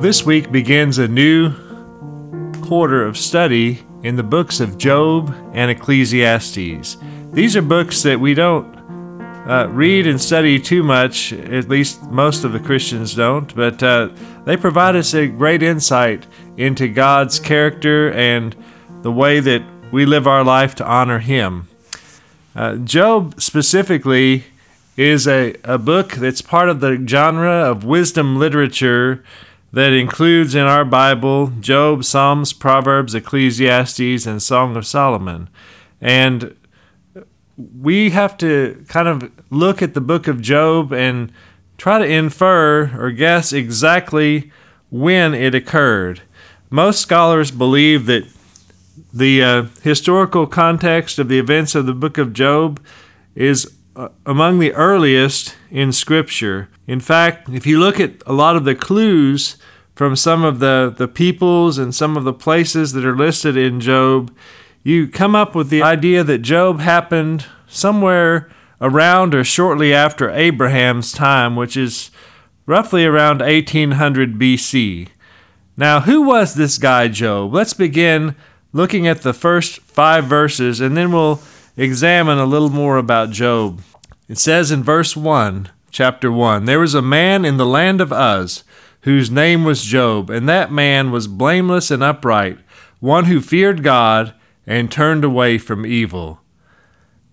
This week begins a new quarter of study in the books of Job and Ecclesiastes. These are books that we don't uh, read and study too much, at least most of the Christians don't, but uh, they provide us a great insight into God's character and the way that we live our life to honor Him. Uh, Job specifically is a, a book that's part of the genre of wisdom literature that includes in our Bible Job, Psalms, Proverbs, Ecclesiastes, and Song of Solomon. And we have to kind of look at the book of Job and try to infer or guess exactly when it occurred. Most scholars believe that the uh, historical context of the events of the book of Job is uh, among the earliest in Scripture. In fact, if you look at a lot of the clues from some of the, the peoples and some of the places that are listed in Job, you come up with the idea that Job happened somewhere around or shortly after Abraham's time, which is roughly around 1800 BC. Now, who was this guy Job? Let's begin looking at the first five verses and then we'll examine a little more about Job. It says in verse 1, chapter 1 There was a man in the land of Uz whose name was Job, and that man was blameless and upright, one who feared God and turned away from evil.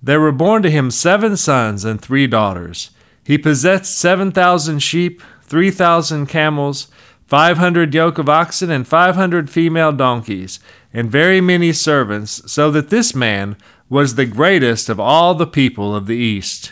There were born to him seven sons and three daughters. He possessed seven thousand sheep, three thousand camels, five hundred yoke of oxen, and five hundred female donkeys, and very many servants, so that this man was the greatest of all the people of the East.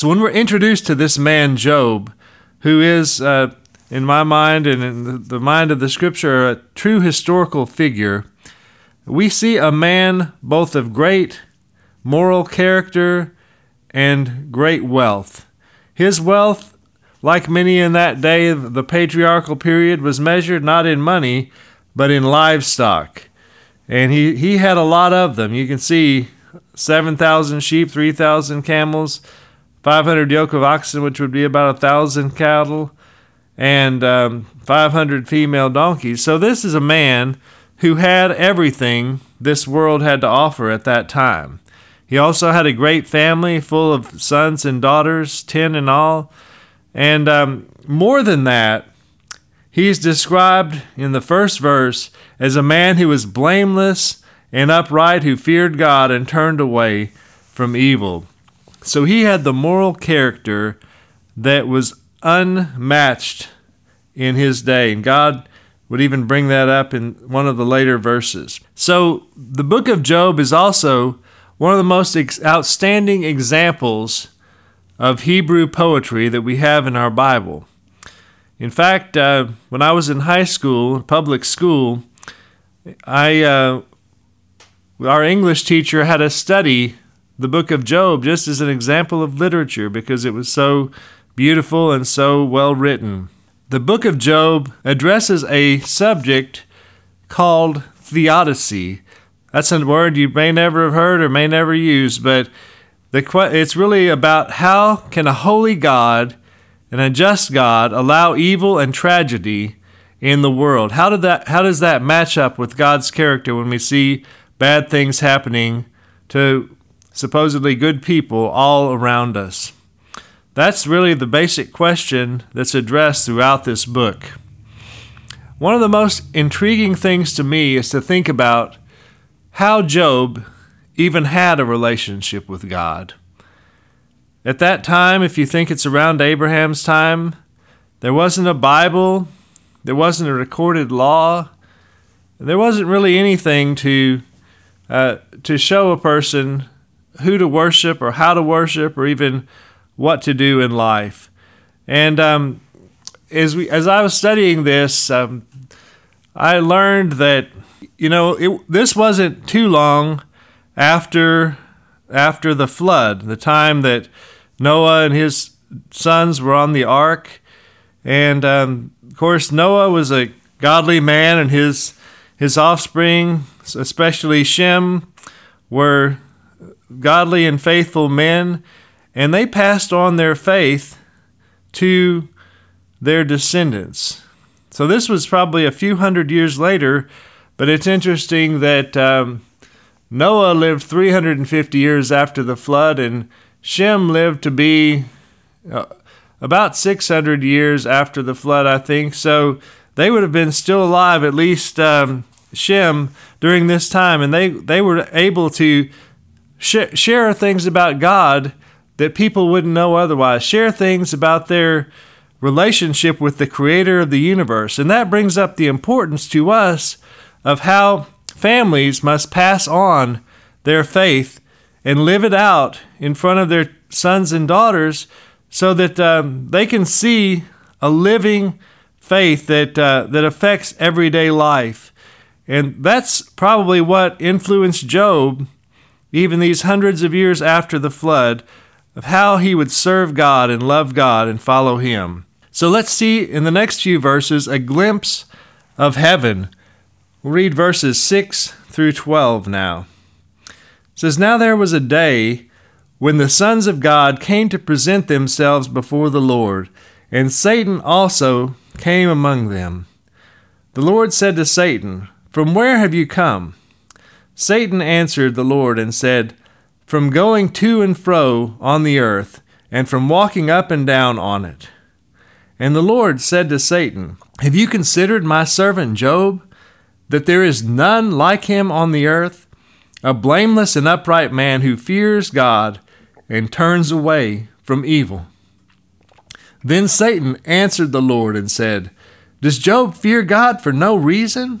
So when we're introduced to this man Job, who is uh, in my mind and in the mind of the scripture, a true historical figure, we see a man both of great moral character and great wealth. His wealth, like many in that day the patriarchal period, was measured not in money, but in livestock. And he, he had a lot of them. You can see 7,000 sheep, 3,000 camels, 500 yoke of oxen, which would be about a 1,000 cattle, and um, 500 female donkeys. So this is a man who had everything this world had to offer at that time. He also had a great family full of sons and daughters, 10 in all. And um, more than that, he's described in the first verse as a man who was blameless and upright, who feared God and turned away from evil. So he had the moral character that was unmatched in his day. And God would even bring that up in one of the later verses. So the book of Job is also one of the most ex- outstanding examples of Hebrew poetry that we have in our Bible. In fact, uh, when I was in high school, public school, I uh, our English teacher had us study the book of Job just as an example of literature because it was so beautiful and so well written. The book of Job addresses a subject called theodicy. That's a word you may never have heard or may never use, but the, it's really about how can a holy God and a just God allow evil and tragedy in the world? How did that how does that match up with God's character when we see bad things happening to supposedly good people all around us? That's really the basic question that's addressed throughout this book. One of the most intriguing things to me is to think about how Job even had a relationship with God. At that time, if you think it's around Abraham's time, there wasn't a Bible, there wasn't a recorded law, there wasn't really anything to uh, to show a person who to worship or how to worship or even what to do in life. And um, as we as I was studying this, um, I learned that you know it, this wasn't too long after after the flood, the time that Noah and his sons were on the ark, and um, of course Noah was a godly man, and his his offspring, especially Shem, were godly and faithful men, and they passed on their faith to their descendants. So this was probably a few hundred years later, but it's interesting that um, Noah lived 350 years after the flood, and Shem lived to be uh, about 600 years after the flood, I think. So they would have been still alive, at least um, Shem, during this time, and they, they were able to sh- share things about God that people wouldn't know otherwise, share things about their relationship with the creator of the universe. And that brings up the importance to us of how families must pass on their faith and live it out in front of their sons and daughters so that um, they can see a living faith that, uh, that affects everyday life. And that's probably what influenced Job, even these hundreds of years after the flood, of how he would serve God and love God and follow Him. So let's see in the next few verses a glimpse of heaven. We'll read verses 6 through 12 now. It says, Now there was a day when the sons of God came to present themselves before the Lord, and Satan also came among them. The Lord said to Satan, From where have you come? Satan answered the Lord and said, From going to and fro on the earth, and from walking up and down on it. And the Lord said to Satan, Have you considered my servant Job, that there is none like him on the earth, a blameless and upright man who fears God and turns away from evil? Then Satan answered the Lord and said, Does Job fear God for no reason?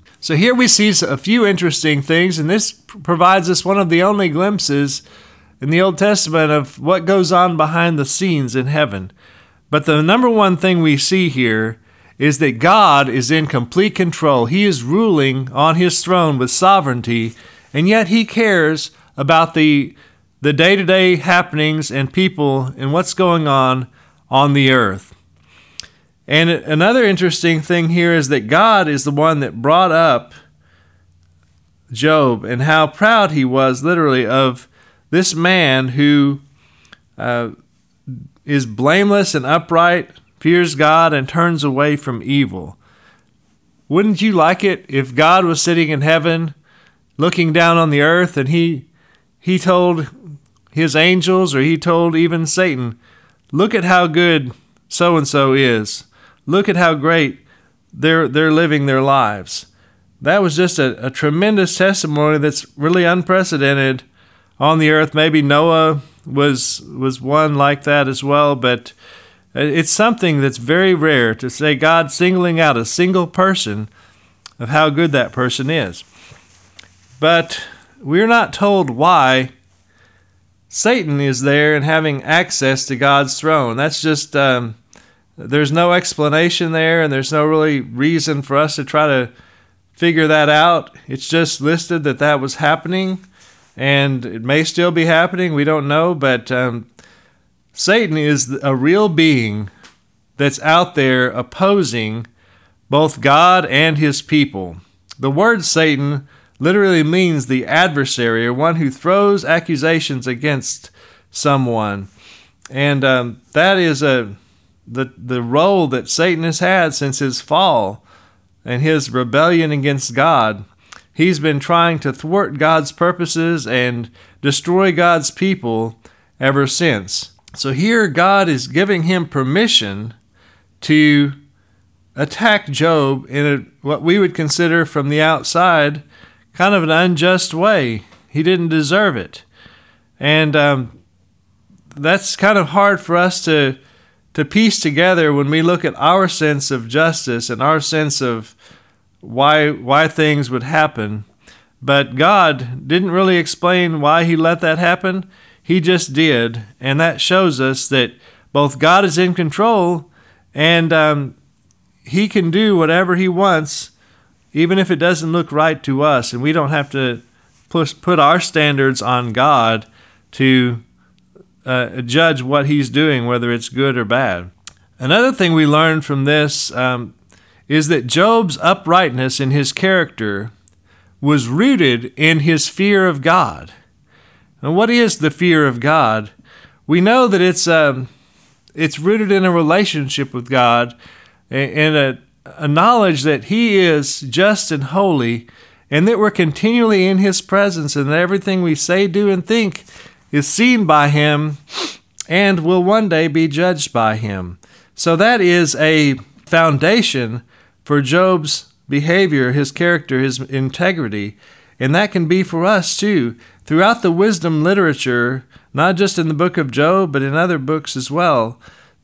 So here we see a few interesting things, and this provides us one of the only glimpses in the Old Testament of what goes on behind the scenes in heaven. But the number one thing we see here is that God is in complete control. He is ruling on his throne with sovereignty, and yet he cares about the the day-to-day happenings and people and what's going on on the earth. And another interesting thing here is that God is the one that brought up Job and how proud he was, literally, of this man who uh, is blameless and upright, fears God, and turns away from evil. Wouldn't you like it if God was sitting in heaven looking down on the earth and he he told his angels or he told even Satan, look at how good so and so is. Look at how great they're they're living their lives. That was just a, a tremendous testimony that's really unprecedented on the earth. Maybe Noah was was one like that as well, but it's something that's very rare to say God singling out a single person of how good that person is. But we're not told why Satan is there and having access to God's throne. That's just um, there's no explanation there, and there's no really reason for us to try to figure that out. It's just listed that that was happening and it may still be happening. We don't know, but um, Satan is a real being that's out there opposing both God and his people. The word Satan literally means the adversary or one who throws accusations against someone. And um, that is a the the role that Satan has had since his fall and his rebellion against God. He's been trying to thwart God's purposes and destroy God's people ever since. So here, God is giving him permission to attack Job in a, what we would consider from the outside kind of an unjust way. He didn't deserve it. And um, that's kind of hard for us to to piece together when we look at our sense of justice and our sense of why why things would happen. But God didn't really explain why he let that happen. He just did, and that shows us that both God is in control and um, he can do whatever he wants, even if it doesn't look right to us, and we don't have to push, put our standards on God to uh, judge what he's doing, whether it's good or bad. Another thing we learn from this um, is that Job's uprightness in his character was rooted in his fear of God. And what is the fear of God? We know that it's um, it's rooted in a relationship with God and a, a knowledge that He is just and holy, and that we're continually in His presence, and that everything we say, do, and think is seen by Him and will one day be judged by Him. So that is a foundation for Job's behavior, his character, his integrity. And that can be for us too. Throughout the wisdom literature, not just in the book of Job, but in other books as well,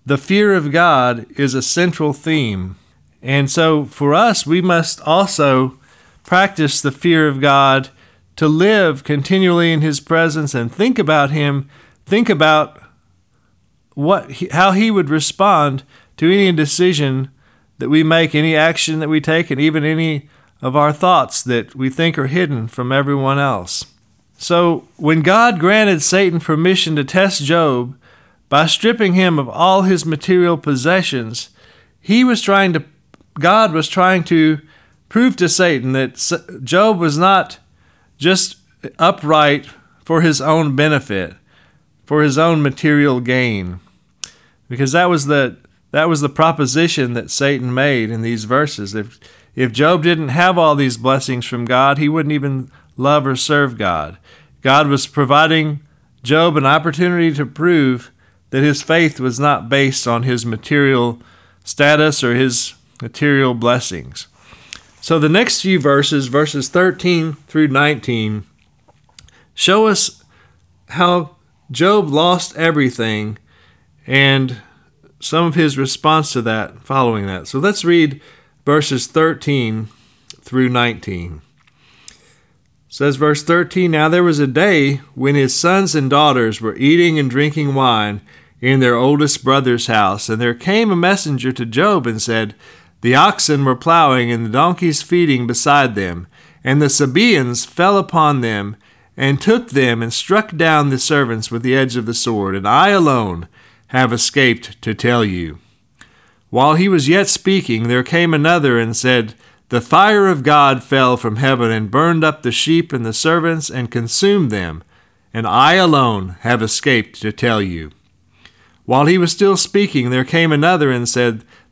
the fear of God is a central theme. And so for us, we must also practice the fear of God to live continually in His presence and think about Him, think about what how He would respond to any decision that we make, any action that we take, and even any of our thoughts that we think are hidden from everyone else. So, when God granted Satan permission to test Job by stripping him of all his material possessions, he was trying to God was trying to prove to Satan that Job was not just upright for his own benefit, for his own material gain. Because that was the that was the proposition that Satan made in these verses. If if Job didn't have all these blessings from God, he wouldn't even love or serve God. God was providing Job an opportunity to prove that his faith was not based on his material status or his material blessings. So the next few verses, verses 13 through 19, show us how Job lost everything and some of his response to that following that. So let's read verses 13 through 19. says verse 13 Now there was a day when his sons and daughters were eating and drinking wine in their oldest brother's house, and there came a messenger to Job and said, The oxen were plowing and the donkeys feeding beside them, and the Sabaeans fell upon them and took them and struck down the servants with the edge of the sword, and I alone have escaped to tell you. While he was yet speaking, there came another and said, The fire of God fell from heaven and burned up the sheep and the servants and consumed them, and I alone have escaped to tell you. While he was still speaking, there came another and said,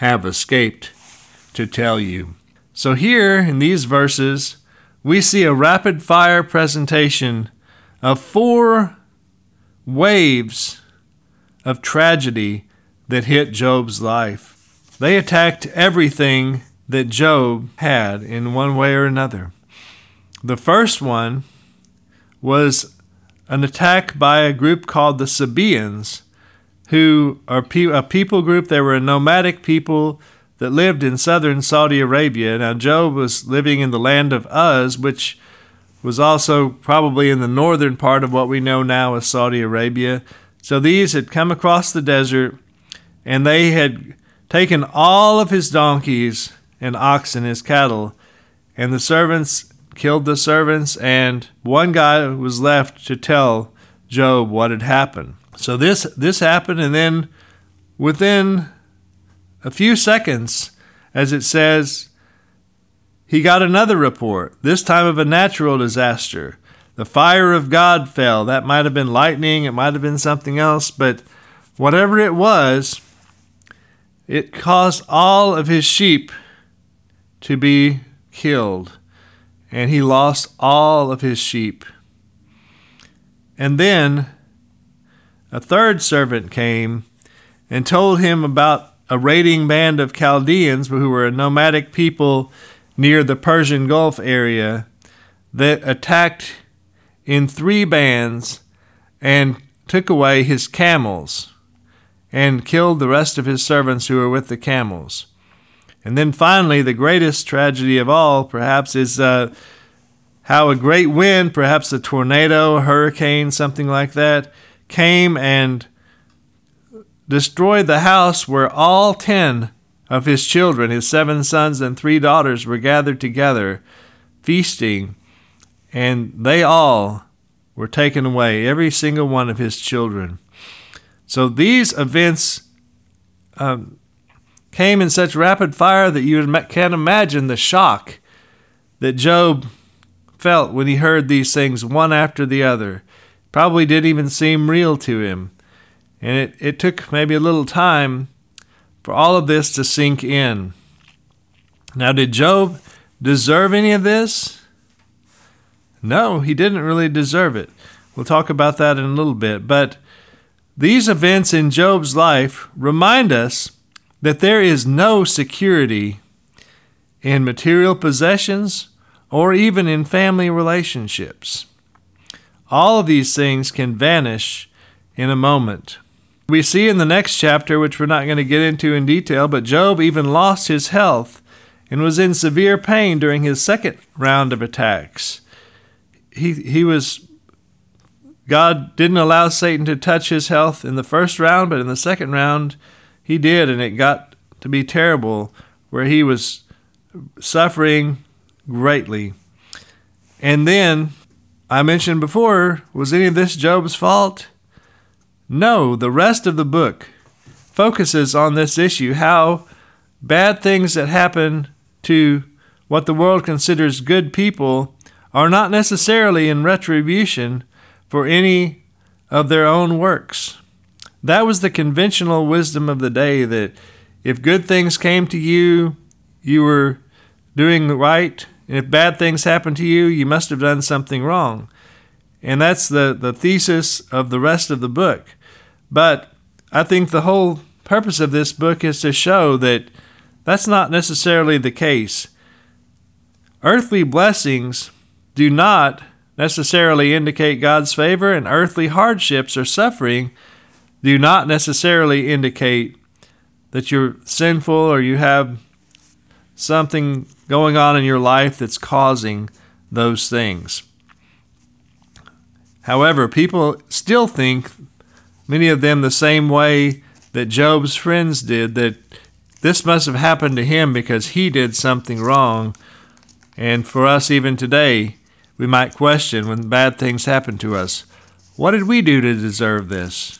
have escaped to tell you. So, here in these verses, we see a rapid fire presentation of four waves of tragedy that hit Job's life. They attacked everything that Job had in one way or another. The first one was an attack by a group called the Sabaeans, who are a people group. They were a nomadic people that lived in southern Saudi Arabia. Now, Job was living in the land of Uz, which was also probably in the northern part of what we know now as Saudi Arabia. So these had come across the desert, and they had taken all of his donkeys and oxen, his cattle, and the servants killed the servants, and one guy was left to tell Job what had happened. So this this happened, and then within a few seconds, as it says, he got another report, this time of a natural disaster. The fire of God fell. That might have been lightning, it might have been something else, but whatever it was, it caused all of his sheep to be killed, and he lost all of his sheep. And then a third servant came and told him about a raiding band of Chaldeans who were a nomadic people near the Persian Gulf area that attacked in three bands and took away his camels and killed the rest of his servants who were with the camels. And then finally, the greatest tragedy of all, perhaps, is uh, how a great wind, perhaps a tornado, a hurricane, something like that, came and destroyed the house where all ten of his children, his seven sons and three daughters, were gathered together, feasting, and they all were taken away, every single one of his children. So these events um, came in such rapid fire that you can't imagine the shock that Job felt when he heard these things one after the other. Probably didn't even seem real to him. And it, it took maybe a little time for all of this to sink in. Now, did Job deserve any of this? No, he didn't really deserve it. We'll talk about that in a little bit. But these events in Job's life remind us that there is no security in material possessions or even in family relationships. All of these things can vanish in a moment. We see in the next chapter, which we're not going to get into in detail, but Job even lost his health and was in severe pain during his second round of attacks. He, he was God didn't allow Satan to touch his health in the first round, but in the second round, he did, and it got to be terrible, where he was suffering greatly. And then, I mentioned before, was any of this Job's fault? No, the rest of the book focuses on this issue how bad things that happen to what the world considers good people are not necessarily in retribution for any of their own works. That was the conventional wisdom of the day that if good things came to you, you were doing the right, and if bad things happen to you, you must have done something wrong. And that's the, the thesis of the rest of the book. But I think the whole purpose of this book is to show that that's not necessarily the case. Earthly blessings do not necessarily indicate God's favor, and earthly hardships or suffering do not necessarily indicate that you're sinful or you have something going on in your life that's causing those things. However, people still think many of them the same way that Job's friends did, that this must have happened to him because he did something wrong. And for us, even today, we might question when bad things happen to us what did we do to deserve this?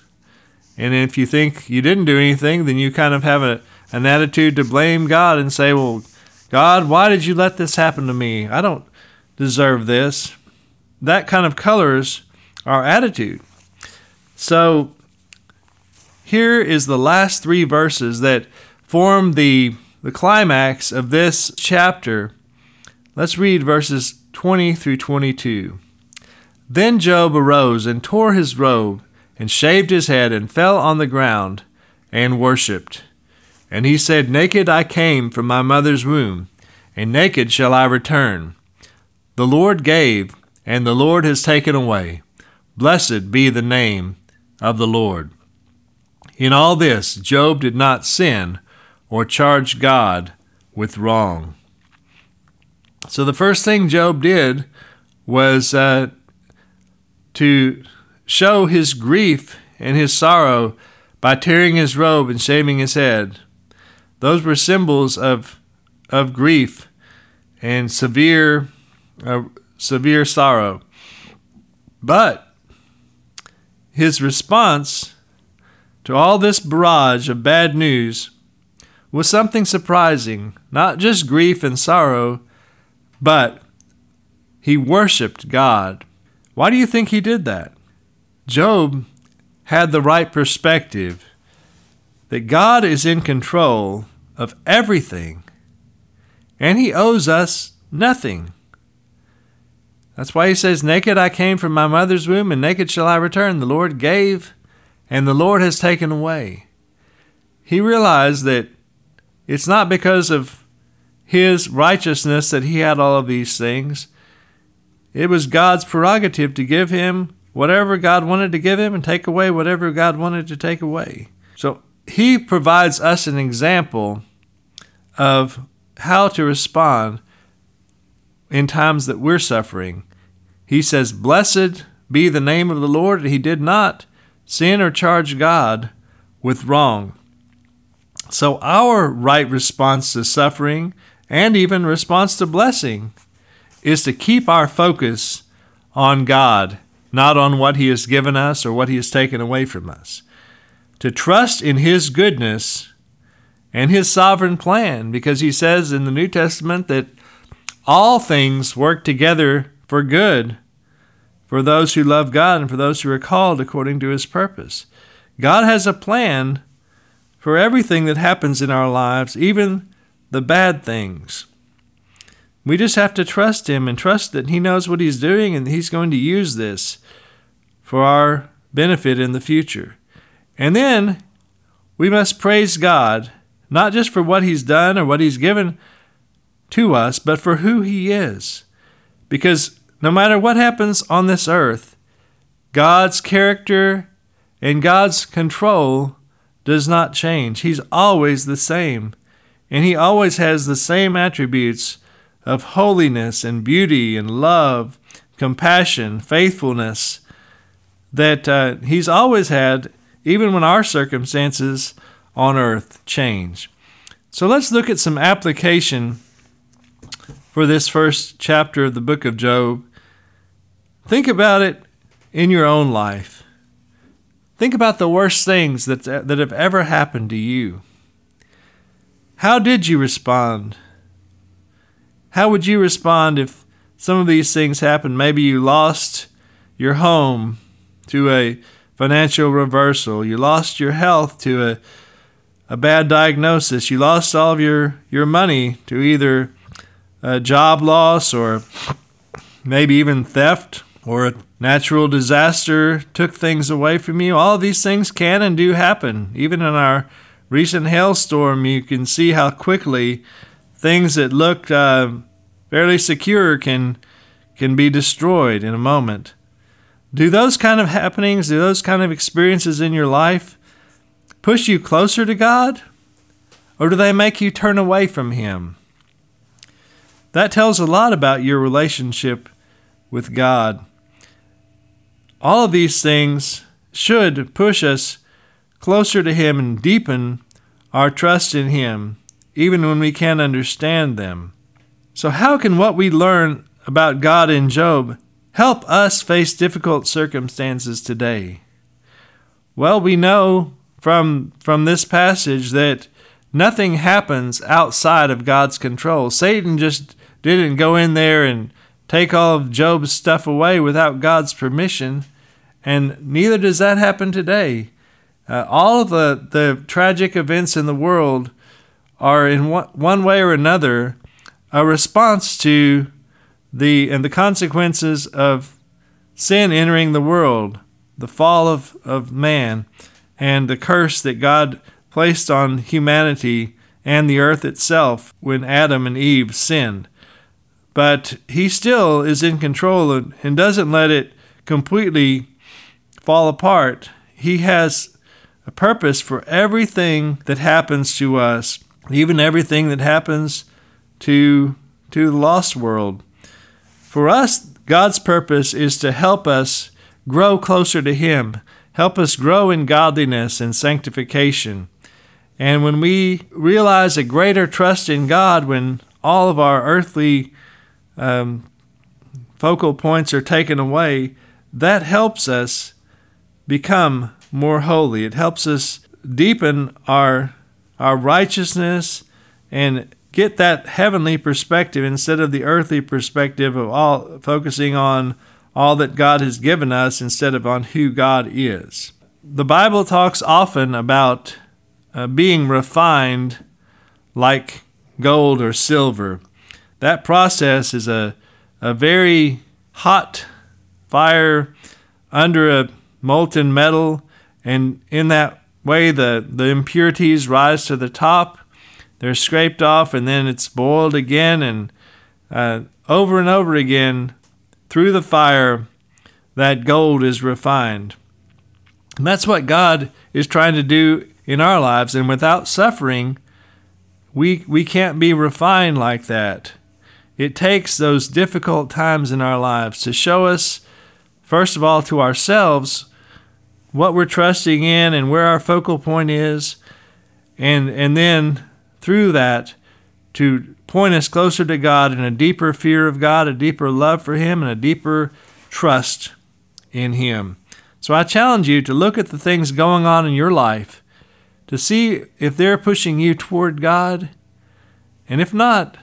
And if you think you didn't do anything, then you kind of have a, an attitude to blame God and say, Well, God, why did you let this happen to me? I don't deserve this. That kind of colors our attitude. So here is the last three verses that form the, the climax of this chapter. Let's read verses 20 through 22. Then Job arose and tore his robe, and shaved his head, and fell on the ground, and worshipped. And he said, Naked I came from my mother's womb, and naked shall I return. The Lord gave, and the Lord has taken away. Blessed be the name of the Lord. In all this, Job did not sin or charge God with wrong. So the first thing Job did was uh, to show his grief and his sorrow by tearing his robe and shaving his head. Those were symbols of, of grief and severe, uh, severe sorrow. But his response to all this barrage of bad news was something surprising, not just grief and sorrow, but he worshiped God. Why do you think he did that? Job had the right perspective that God is in control of everything and he owes us nothing. That's why he says, Naked I came from my mother's womb, and naked shall I return. The Lord gave, and the Lord has taken away. He realized that it's not because of his righteousness that he had all of these things. It was God's prerogative to give him whatever God wanted to give him and take away whatever God wanted to take away. So he provides us an example of how to respond in times that we're suffering. He says, Blessed be the name of the Lord. He did not sin or charge God with wrong. So, our right response to suffering and even response to blessing is to keep our focus on God, not on what He has given us or what He has taken away from us. To trust in His goodness and His sovereign plan, because He says in the New Testament that all things work together for good for those who love God and for those who are called according to his purpose. God has a plan for everything that happens in our lives, even the bad things. We just have to trust him and trust that he knows what he's doing and he's going to use this for our benefit in the future. And then we must praise God, not just for what he's done or what he's given to us, but for who he is. Because no matter what happens on this earth, God's character and God's control does not change. He's always the same. And He always has the same attributes of holiness and beauty and love, compassion, faithfulness that uh, He's always had, even when our circumstances on earth change. So let's look at some application for this first chapter of the book of Job. Think about it in your own life. Think about the worst things that, that have ever happened to you. How did you respond? How would you respond if some of these things happened? Maybe you lost your home to a financial reversal, you lost your health to a, a bad diagnosis, you lost all of your, your money to either a job loss or maybe even theft or a natural disaster took things away from you. All these things can and do happen. Even in our recent hailstorm, you can see how quickly things that looked uh, fairly secure can can be destroyed in a moment. Do those kind of happenings, do those kind of experiences in your life push you closer to God? Or do they make you turn away from Him? That tells a lot about your relationship with God. All of these things should push us closer to Him and deepen our trust in Him, even when we can't understand them. So, how can what we learn about God in Job help us face difficult circumstances today? Well, we know from, from this passage that nothing happens outside of God's control. Satan just didn't go in there and take all of Job's stuff away without God's permission, and neither does that happen today. Uh, all of the, the tragic events in the world are, in one, one way or another, a response to the and the consequences of sin entering the world, the fall of, of man, and the curse that God placed on humanity and the earth itself when Adam and Eve sinned but he still is in control and doesn't let it completely fall apart. He has a purpose for everything that happens to us, even everything that happens to to the lost world. For us, God's purpose is to help us grow closer to him, help us grow in godliness and sanctification. And when we realize a greater trust in God when all of our earthly um, focal points are taken away, that helps us become more holy. It helps us deepen our our righteousness and get that heavenly perspective instead of the earthly perspective of all focusing on all that God has given us instead of on who God is. The Bible talks often about uh, being refined like gold or silver. That process is a, a very hot fire under a molten metal, and in that way, the, the impurities rise to the top. They're scraped off, and then it's boiled again, and uh, over and over again through the fire, that gold is refined. And that's what God is trying to do in our lives, and without suffering, we, we can't be refined like that. It takes those difficult times in our lives to show us, first of all, to ourselves what we're trusting in and where our focal point is, and, and then through that to point us closer to God in a deeper fear of God, a deeper love for Him, and a deeper trust in Him. So I challenge you to look at the things going on in your life to see if they're pushing you toward God. And if not,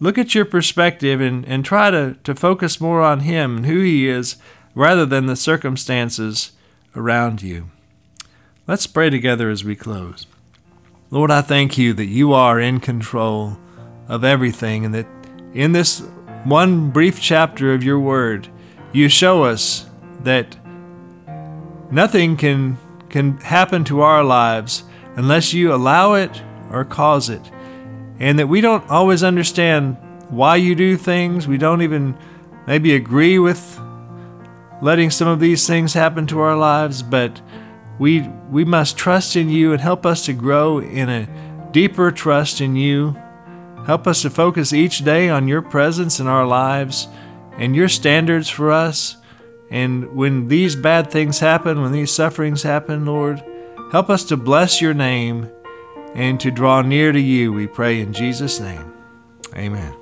look at your perspective and, and try to, to focus more on Him and who He is rather than the circumstances around you. Let's pray together as we close. Lord, I thank you that you are in control of everything and that in this one brief chapter of your word, you show us that nothing can can happen to our lives unless you allow it or cause it. And that we don't always understand why you do things. We don't even maybe agree with letting some of these things happen to our lives, but we we must trust in you and help us to grow in a deeper trust in you. Help us to focus each day on your presence in our lives and your standards for us. And when these bad things happen, when these sufferings happen, Lord, help us to bless your name and to draw near to you, we pray in Jesus' name. Amen.